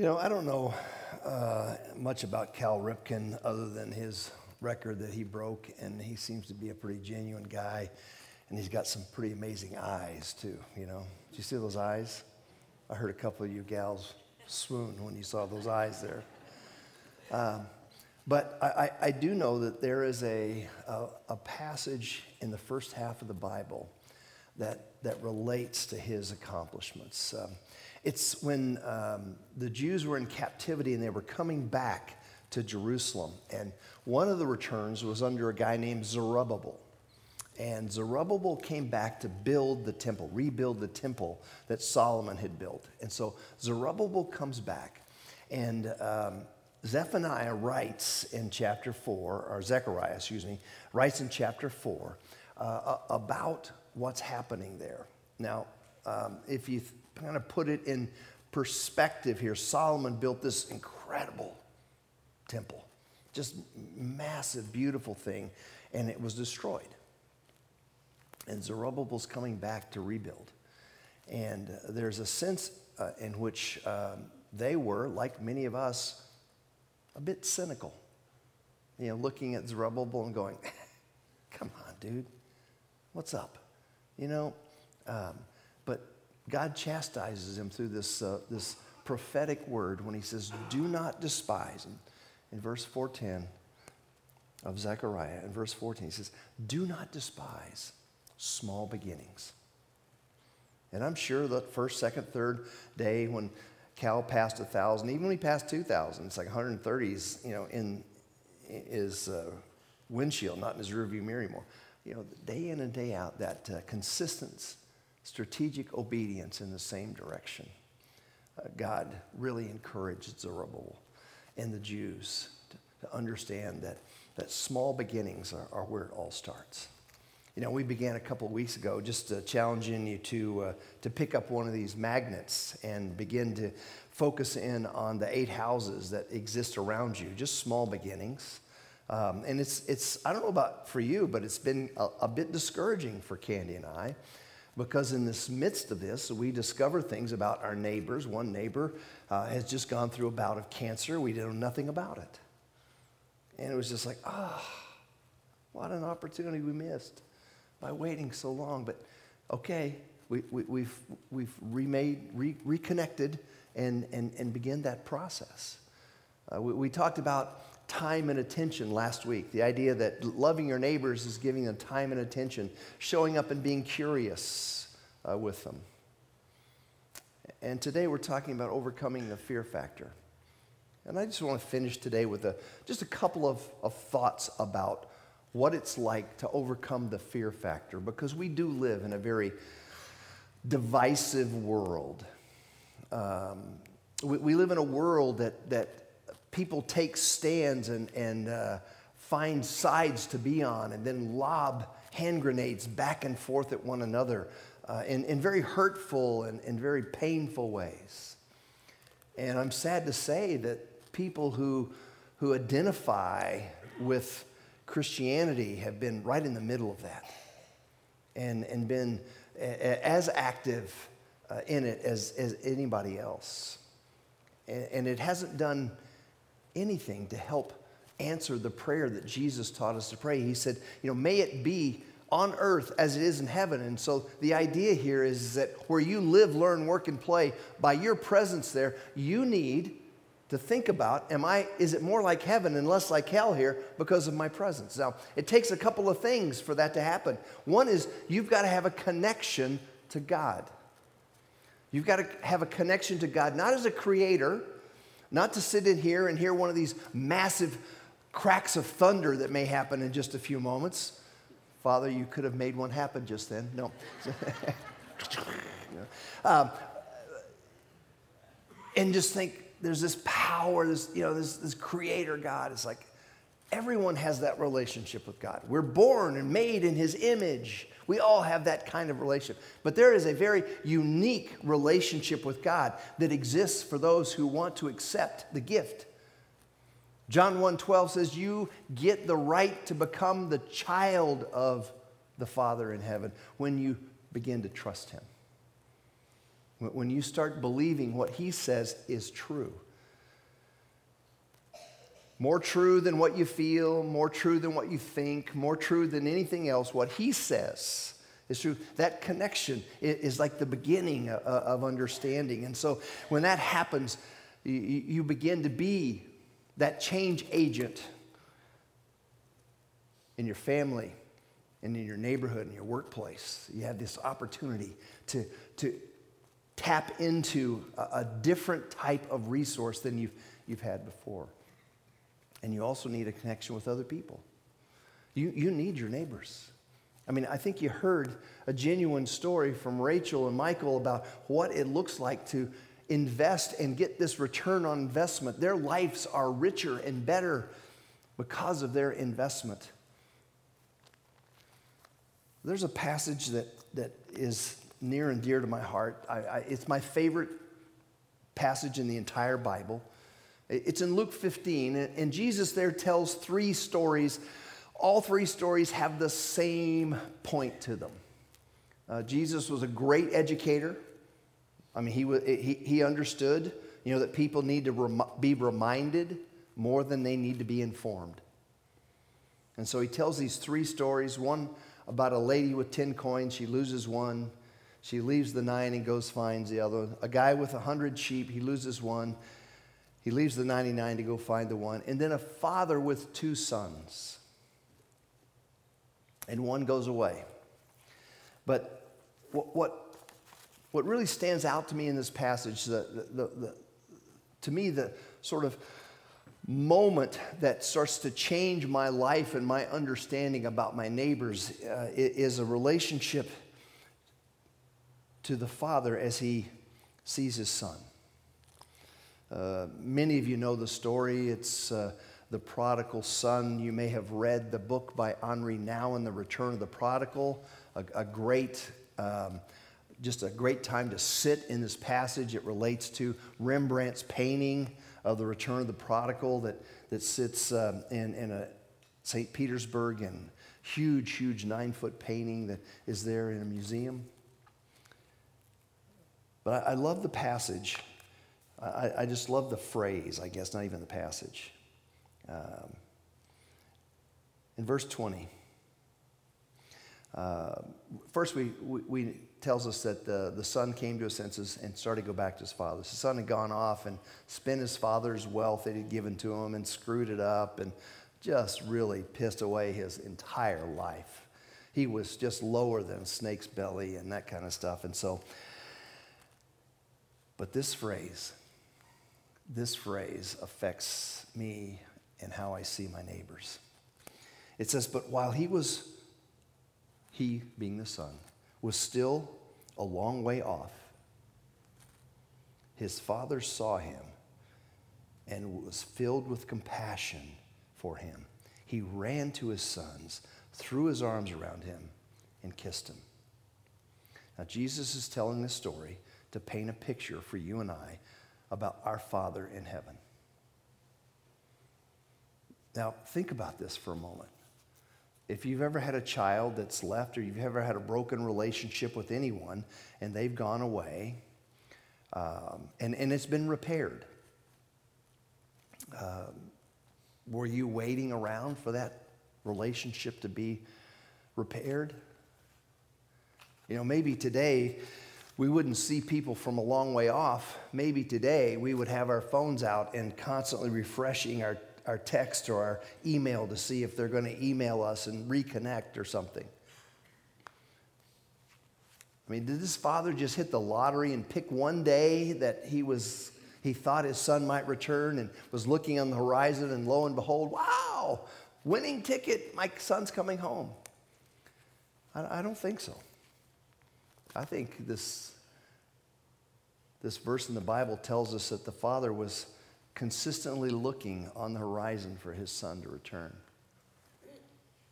You know, I don't know uh, much about Cal Ripken other than his record that he broke, and he seems to be a pretty genuine guy, and he's got some pretty amazing eyes too. You know, did you see those eyes? I heard a couple of you gals swoon when you saw those eyes there. Um, but I, I, I, do know that there is a, a, a passage in the first half of the Bible that, that relates to his accomplishments. Um, it's when um, the Jews were in captivity and they were coming back to Jerusalem. And one of the returns was under a guy named Zerubbabel. And Zerubbabel came back to build the temple, rebuild the temple that Solomon had built. And so Zerubbabel comes back. And um, Zephaniah writes in chapter 4, or Zechariah, excuse me, writes in chapter 4 uh, about what's happening there. Now, um, if you kind of put it in perspective here, Solomon built this incredible temple, just massive, beautiful thing, and it was destroyed. And Zerubbabel's coming back to rebuild. And uh, there's a sense uh, in which um, they were, like many of us, a bit cynical. You know, looking at Zerubbabel and going, come on, dude, what's up? You know, um, but God chastises him through this, uh, this prophetic word when he says, Do not despise. And in verse 410 of Zechariah, in verse 14, he says, Do not despise small beginnings. And I'm sure that first, second, third day when Cal passed a thousand, even when he passed 2,000, it's like 130s, you know, in his uh, windshield, not in his rearview mirror anymore. You know, day in and day out, that uh, strategic obedience in the same direction. Uh, God really encouraged Zerubbabel and the Jews to, to understand that, that small beginnings are, are, where it all starts. You know, we began a couple of weeks ago just uh, challenging you to, uh, to pick up one of these magnets and begin to focus in on the eight houses that exist around you, just small beginnings. Um, and it's, it's, I don't know about for you, but it's been a, a bit discouraging for Candy and I because in this midst of this, we discover things about our neighbors. One neighbor uh, has just gone through a bout of cancer. We know nothing about it. And it was just like, ah, oh, what an opportunity we missed by waiting so long. But okay, we, we, we've, we've remade, re, reconnected and, and, and begin that process. Uh, we, we talked about time and attention last week. The idea that loving your neighbors is giving them time and attention, showing up and being curious uh, with them. And today we're talking about overcoming the fear factor. And I just want to finish today with a, just a couple of, of thoughts about what it's like to overcome the fear factor because we do live in a very divisive world. Um, we, we live in a world that, that people take stands and, and uh, find sides to be on and then lob hand grenades back and forth at one another uh, in, in very hurtful and, and very painful ways. And I'm sad to say that people who, who identify with Christianity have been right in the middle of that and, and been as active uh, in it as, as anybody else. And, and it hasn't done anything to help answer the prayer that Jesus taught us to pray. He said, you know, may it be on earth as it is in heaven. And so the idea here is that where you live, learn, work, and play, by your presence there, you need to think about am I is it more like heaven and less like hell here because of my presence now it takes a couple of things for that to happen one is you've got to have a connection to god you've got to have a connection to god not as a creator not to sit in here and hear one of these massive cracks of thunder that may happen in just a few moments. Father, you could have made one happen just then. No. um, and just think there's this power, this, you know, this, this creator God. It's like everyone has that relationship with God. We're born and made in his image. We all have that kind of relationship. But there is a very unique relationship with God that exists for those who want to accept the gift. John 1:12 says you get the right to become the child of the Father in heaven when you begin to trust him. When you start believing what he says is true. More true than what you feel, more true than what you think, more true than anything else. What he says is true. That connection is like the beginning of understanding. And so when that happens, you begin to be that change agent in your family and in your neighborhood and your workplace. You have this opportunity to, to tap into a, a different type of resource than you've, you've had before. And you also need a connection with other people. You, you need your neighbors. I mean, I think you heard a genuine story from Rachel and Michael about what it looks like to invest and get this return on investment. Their lives are richer and better because of their investment. There's a passage that, that is near and dear to my heart. I, I, it's my favorite passage in the entire Bible. It's in Luke 15, and Jesus there tells three stories. All three stories have the same point to them. Uh, Jesus was a great educator. I mean, he, he, he understood, you know, that people need to rem- be reminded more than they need to be informed. And so he tells these three stories one about a lady with 10 coins, she loses one. She leaves the nine and goes finds the other. A guy with a 100 sheep, he loses one. He leaves the 99 to go find the one. And then a father with two sons. And one goes away. But what, what, what really stands out to me in this passage, the, the, the, to me, the sort of moment that starts to change my life and my understanding about my neighbors uh, is a relationship to the father as he sees his son. Uh, many of you know the story. It's uh, the prodigal son. You may have read the book by Henri Nouwen, The Return of the Prodigal, a, a great, um, just a great time to sit in this passage. It relates to Rembrandt's painting of the Return of the Prodigal that, that sits um, in, in a St. Petersburg and huge, huge nine foot painting that is there in a museum. But I, I love the passage I, I, just love the phrase, I guess, not even the passage. Um, in verse 20, uh, first we, we, we, tells us that the, the son came to his senses and started to go back to his father. The son had gone off and spent his father's wealth that he'd given to him and screwed it up and just really pissed away his entire life. He was just lower than a snake's belly and that kind of stuff. And so, but this phrase, this phrase affects me and how I see my neighbors. It says, But while he was, he being the son, was still a long way off, his father saw him and was filled with compassion for him. He ran to his sons, threw his arms around him, and kissed him. Now, Jesus is telling this story to paint a picture for you and I about our Father in heaven. Now, think about this for a moment. If you've ever had a child that's left, or you've ever had a broken relationship with anyone and they've gone away, um, and, and it's been repaired, um, were you waiting around for that relationship to be repaired? You know, maybe today we wouldn't see people from a long way off. Maybe today we would have our phones out and constantly refreshing our, our text or our email to see if they're going to email us and reconnect or something. I mean, did this father just hit the lottery and pick one day that he was he thought his son might return and was looking on the horizon and lo and behold, wow, winning ticket, my son's coming home. I, I don't think so. I think this, this verse in the Bible tells us that the father was consistently looking on the horizon for his son to return.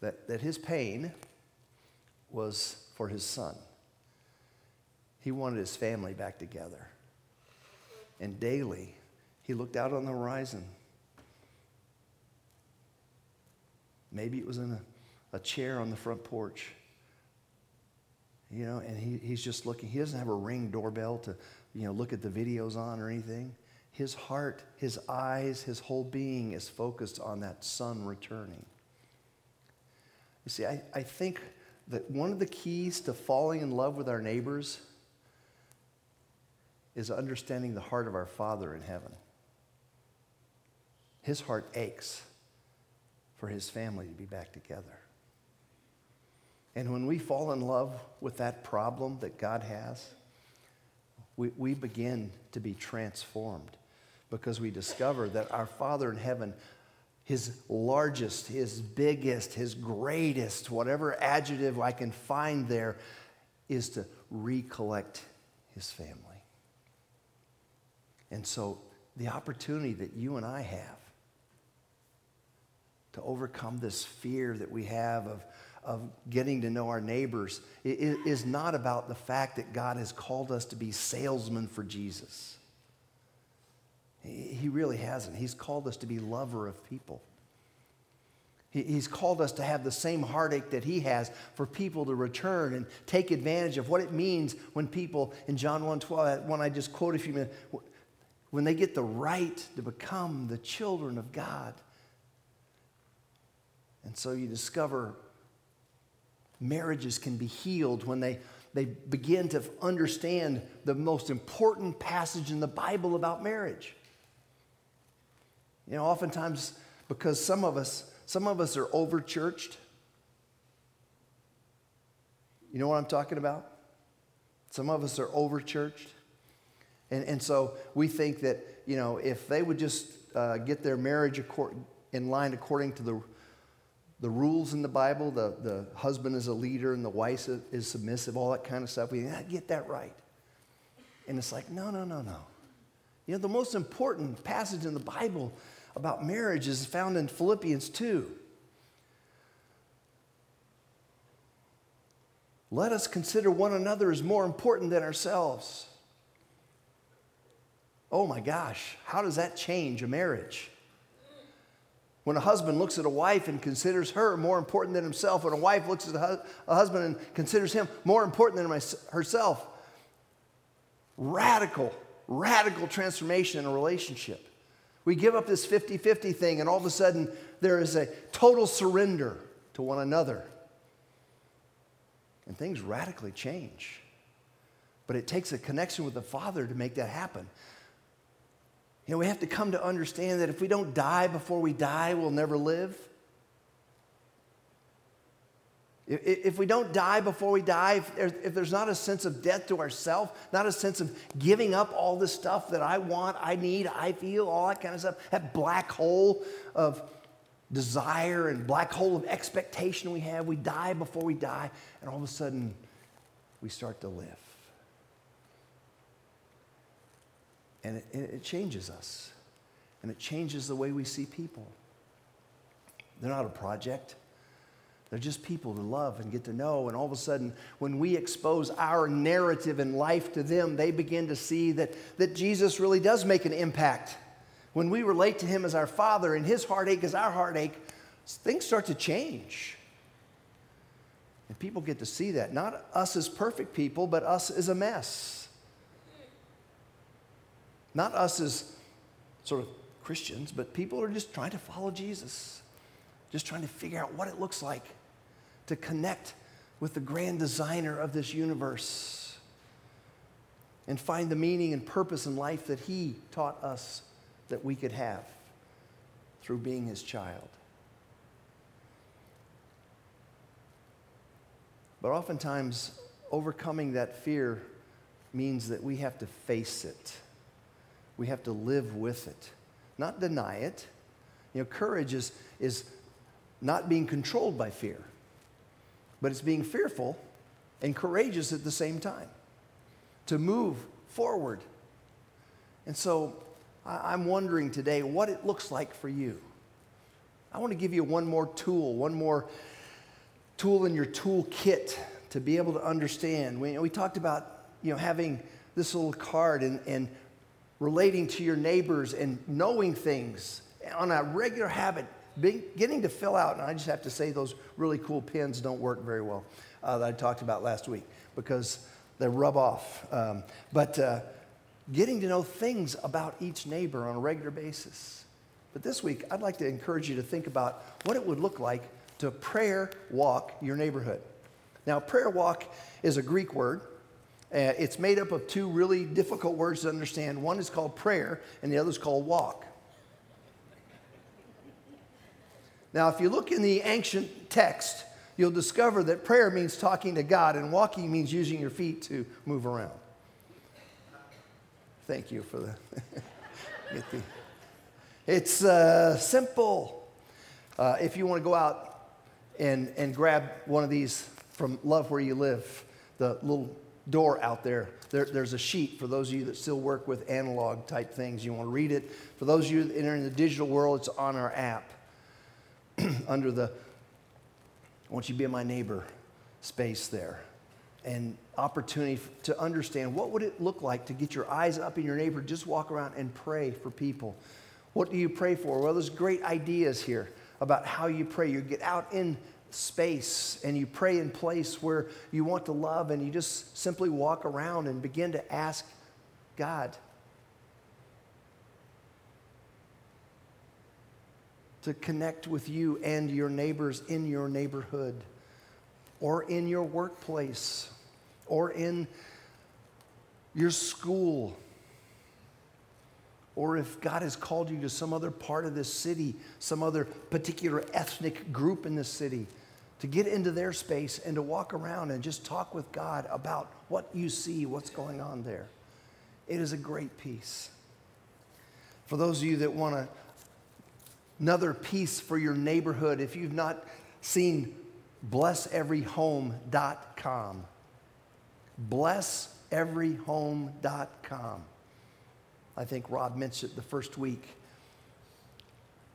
That, that his pain was for his son. He wanted his family back together. And daily, he looked out on the horizon. Maybe it was in a, a chair on the front porch you know, and he, he's just looking. He doesn't have a ring doorbell to, you know, look at the videos on or anything. his heart, his eyes, his whole being is focused on that son returning. You see, I, I think that one of the keys to falling in love with our neighbors is understanding the heart of our Father in heaven. His heart aches for his family to be back together. And when we fall in love with that problem that God has, we, we begin to be transformed because we discover that our Father in heaven, his largest, his biggest, his greatest, whatever adjective I can find there, is to recollect his family. And so the opportunity that you and I have to overcome this fear that we have of, of getting to know our neighbors is not about the fact that God has called us to be salesmen for Jesus. He really hasn't. He's called us to be lover of people. He's called us to have the same heartache that he has for people to return and take advantage of what it means when people in John 1 12, one I just quoted a few minutes, when they get the right to become the children of God. And so you discover marriages can be healed when they, they begin to understand the most important passage in the Bible about marriage. You know, oftentimes, because some of us, some of us are over churched. You know what I'm talking about? Some of us are over churched. And, and so we think that, you know, if they would just uh, get their marriage in line according to the the rules in the Bible, the, the husband is a leader and the wife is submissive, all that kind of stuff. We get that right. And it's like, no, no, no, no. You know, the most important passage in the Bible about marriage is found in Philippians 2. Let us consider one another as more important than ourselves. Oh my gosh, how does that change a marriage? When a husband looks at a wife and considers her more important than himself, when a wife looks at a, husband and considers him more important than herself, radical, radical transformation in a relationship. We give up this 50 50 thing, and all of a sudden there is a total surrender to one another. And things radically change. But it takes a connection with the Father to make that happen. You know, we have to come to understand that if we don't die before we die, we'll never live. If we don't die before we die, if there's not a sense of death to ourself, not a sense of giving up all the stuff that I want, I need, I feel, all that kind of stuff, that black hole of desire and black hole of expectation we have, we die before we die, and all of a sudden we start to live. And it, it changes us. And it changes the way we see people. They're not a project. They're just people to love and get to know. And all of a sudden, when we expose our narrative and life to them, they begin to see that, that Jesus really does make an impact. When we relate to him as our Father and his heartache is our heartache, things start to change. And people get to see that. Not us as perfect people, but us as a mess. Not us as sort of Christians, but people are just trying to follow Jesus, just trying to figure out what it looks like to connect with the grand designer of this universe and find the meaning and purpose in life that he taught us that we could have through being his child. But oftentimes, overcoming that fear means that we have to face it we have to live with it, not deny it. You know, courage is, is not being controlled by fear, but it's being fearful and courageous at the same time to move forward. And so I'm wondering today what it looks like for you. I want to give you one more tool, one more tool in your toolkit to be able to understand. We, we talked about you know, having this little card and, and relating to your neighbors and knowing things on a regular habit, beginning to fill out. And I just have to say, those really cool pens don't work very well uh, that I talked about last week because they rub off. Um, but uh, getting to know things about each neighbor on a regular basis. But this week, I'd like to encourage you to think about what it would look like to prayer walk your neighborhood. Now, prayer walk is a Greek word. Uh, it's made up of two really difficult words to understand. One is called prayer, and the other is called walk. Now, if you look in the ancient text, you'll discover that prayer means talking to God, and walking means using your feet to move around. Thank you for the. it's uh, simple. Uh, if you want to go out and, and grab one of these from Love Where You Live, the little door out there, there, there's a sheet for those of you that still work with analog type things. You want to read it. For those of you that are in the digital world, it's on our app. Under the I want you to be my neighbor space there. And opportunity to understand what would it look like to get your eyes up in your neighbor? Just walk around and pray for people. What do you pray for? Well there's great ideas here about how you pray. You get out in space and you pray in place where you want to love and you just simply walk around and begin to ask god to connect with you and your neighbors in your neighborhood or in your workplace or in your school. Or if God has called you to some other part of this city, some other particular ethnic group in this city, to get into their space and to walk around and just talk with God about what you see, what's going on there. It is a great piece. For those of you that want to another piece for your neighborhood. If you've not seen blesseveryhome.com, blesseveryhome.com. I think Rob mentioned it the first week.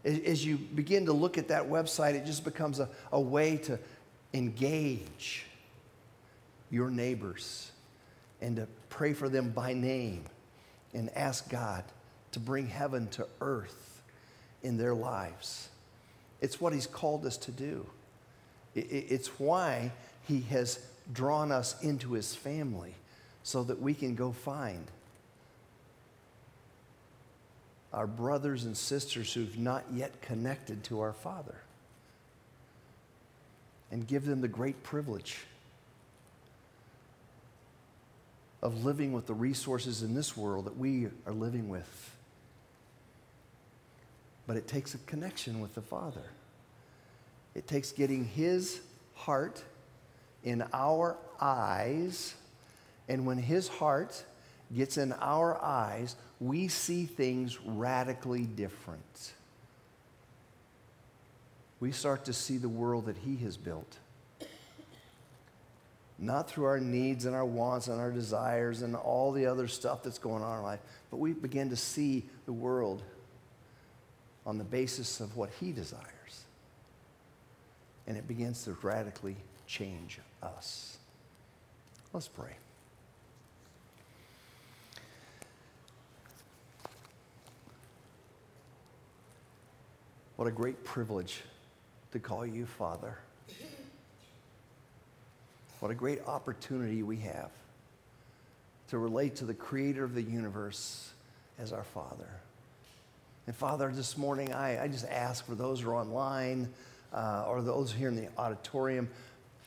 As you begin to look at that website, it just becomes a, a way to engage your neighbors and to pray for them by name and ask God to bring heaven to earth in their lives. It's what He's called us to do. It's why He has drawn us into His family so that we can go find our brothers and sisters who've not yet connected to our Father and give them the great privilege of living with the resources in this world that we are living with but it takes a connection with the Father. It takes getting His heart in our eyes, and when His heart gets in our eyes, we see things radically different. We start to see the world that He has built. Not through our needs and our wants and our desires and all the other stuff that's going on in our life, but we begin to see the world on the basis of what He desires. And it begins to radically change us. Let's pray. What a great privilege to call you Father. What a great opportunity we have to relate to the Creator of the universe as our Father. And Father, this morning, I, I just ask for those who are online uh, or those here in the auditorium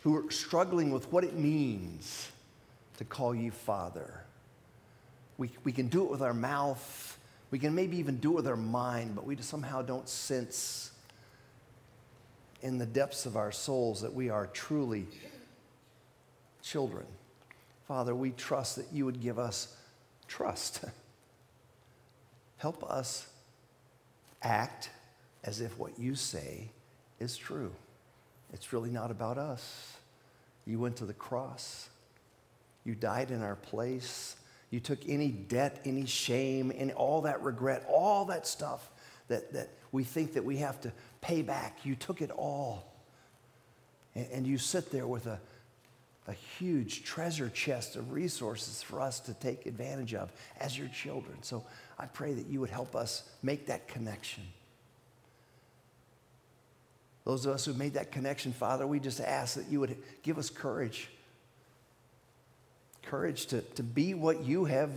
who are struggling with what it means to call you Father. We, we can do it with our mouth, we can maybe even do it with our mind, but we somehow don't sense in the depths of our souls that we are truly children. Father, we trust that you would give us trust. Help us act as if what you say is true. It's really not about us. You went to the cross, you died in our place. You took any debt, any shame, and all that regret, all that stuff that, that we think that we have to pay back. You took it all. And, and you sit there with a, a huge treasure chest of resources for us to take advantage of as your children. So I pray that you would help us make that connection. Those of us who made that connection, Father, we just ask that you would give us courage. Courage to, to be what you have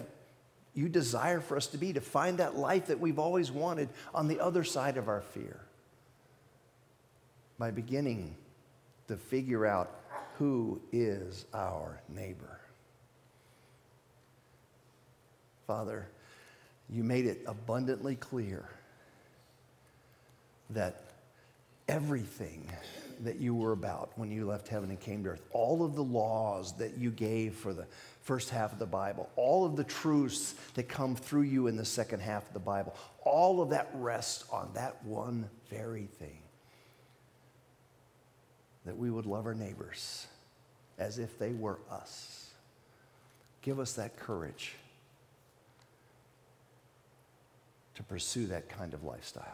you desire for us to be, to find that life that we've always wanted on the other side of our fear. By beginning to figure out who is our neighbor. Father, you made it abundantly clear that everything that you were about when you left heaven and came to earth, all of the laws that you gave for the first half of the Bible, all of the truths that come through you in the second half of the Bible, all of that rests on that one very thing that we would love our neighbors as if they were us. Give us that courage to pursue that kind of lifestyle.